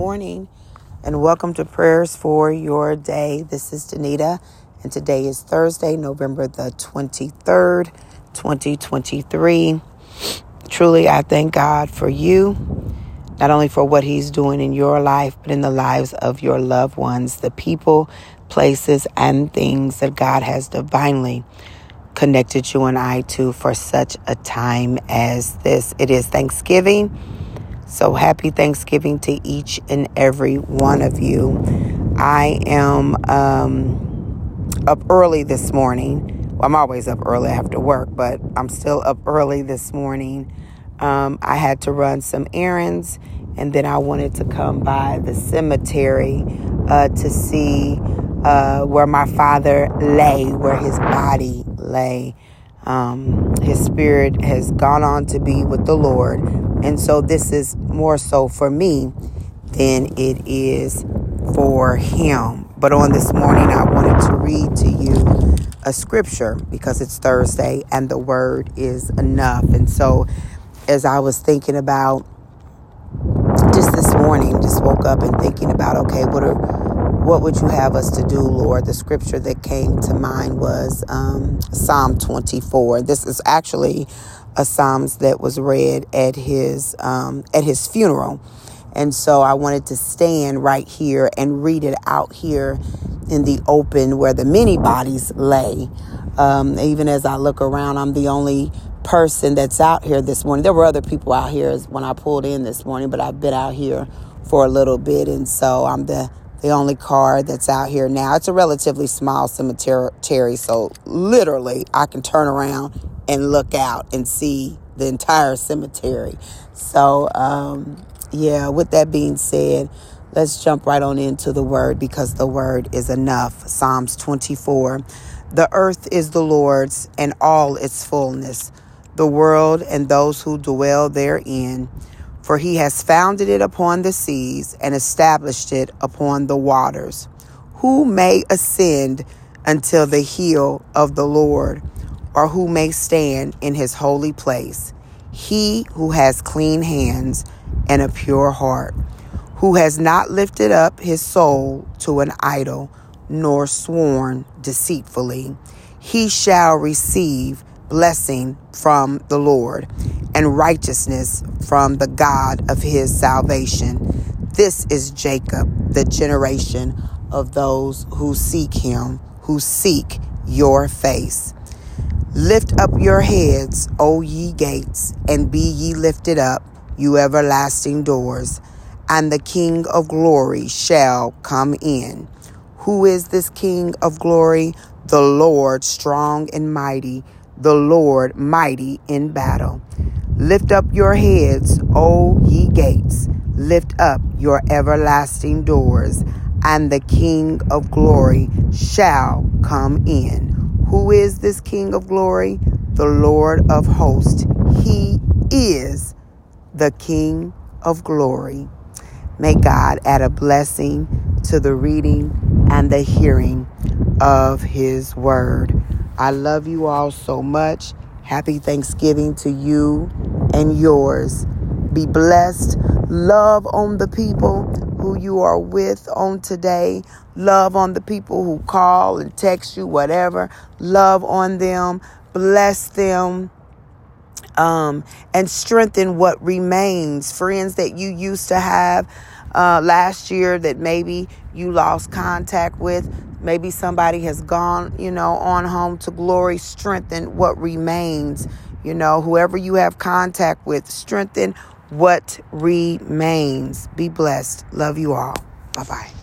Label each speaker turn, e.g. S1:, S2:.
S1: morning, and welcome to Prayers for Your Day. This is Danita, and today is Thursday, November the 23rd, 2023. Truly, I thank God for you, not only for what He's doing in your life, but in the lives of your loved ones, the people, places, and things that God has divinely connected you and I to for such a time as this. It is Thanksgiving. So happy Thanksgiving to each and every one of you. I am um, up early this morning. Well, I'm always up early after work, but I'm still up early this morning. Um, I had to run some errands, and then I wanted to come by the cemetery uh, to see uh, where my father lay, where his body lay. Um, his spirit has gone on to be with the Lord. And so this is more so for me than it is for him. But on this morning, I wanted to read to you a scripture because it's Thursday and the word is enough. And so as I was thinking about just this morning, just woke up and thinking about, okay, what are what would you have us to do, Lord? The scripture that came to mind was um, Psalm 24. This is actually a Psalms that was read at his um, at his funeral, and so I wanted to stand right here and read it out here in the open where the many bodies lay. Um, even as I look around, I'm the only person that's out here this morning. There were other people out here when I pulled in this morning, but I've been out here for a little bit, and so I'm the the only car that's out here now. It's a relatively small cemetery, so literally I can turn around and look out and see the entire cemetery. So, um, yeah, with that being said, let's jump right on into the word because the word is enough. Psalms 24 The earth is the Lord's and all its fullness, the world and those who dwell therein. For he has founded it upon the seas and established it upon the waters. Who may ascend until the hill of the Lord, or who may stand in his holy place? He who has clean hands and a pure heart, who has not lifted up his soul to an idol, nor sworn deceitfully, he shall receive blessing from the Lord and righteousness from the God of his salvation. This is Jacob, the generation of those who seek him, who seek your face. Lift up your heads, O ye gates, and be ye lifted up, you everlasting doors, and the King of glory shall come in. Who is this King of glory? The Lord strong and mighty the Lord mighty in battle. Lift up your heads, O ye gates, lift up your everlasting doors, and the King of glory shall come in. Who is this King of glory? The Lord of hosts. He is the King of glory. May God add a blessing to the reading and the hearing of his word. I love you all so much. Happy Thanksgiving to you and yours. Be blessed. Love on the people who you are with on today. Love on the people who call and text you, whatever. Love on them. Bless them. Um, and strengthen what remains. Friends that you used to have uh, last year that maybe you lost contact with. Maybe somebody has gone, you know, on home to glory. Strengthen what remains. You know, whoever you have contact with, strengthen what remains. Be blessed. Love you all. Bye bye.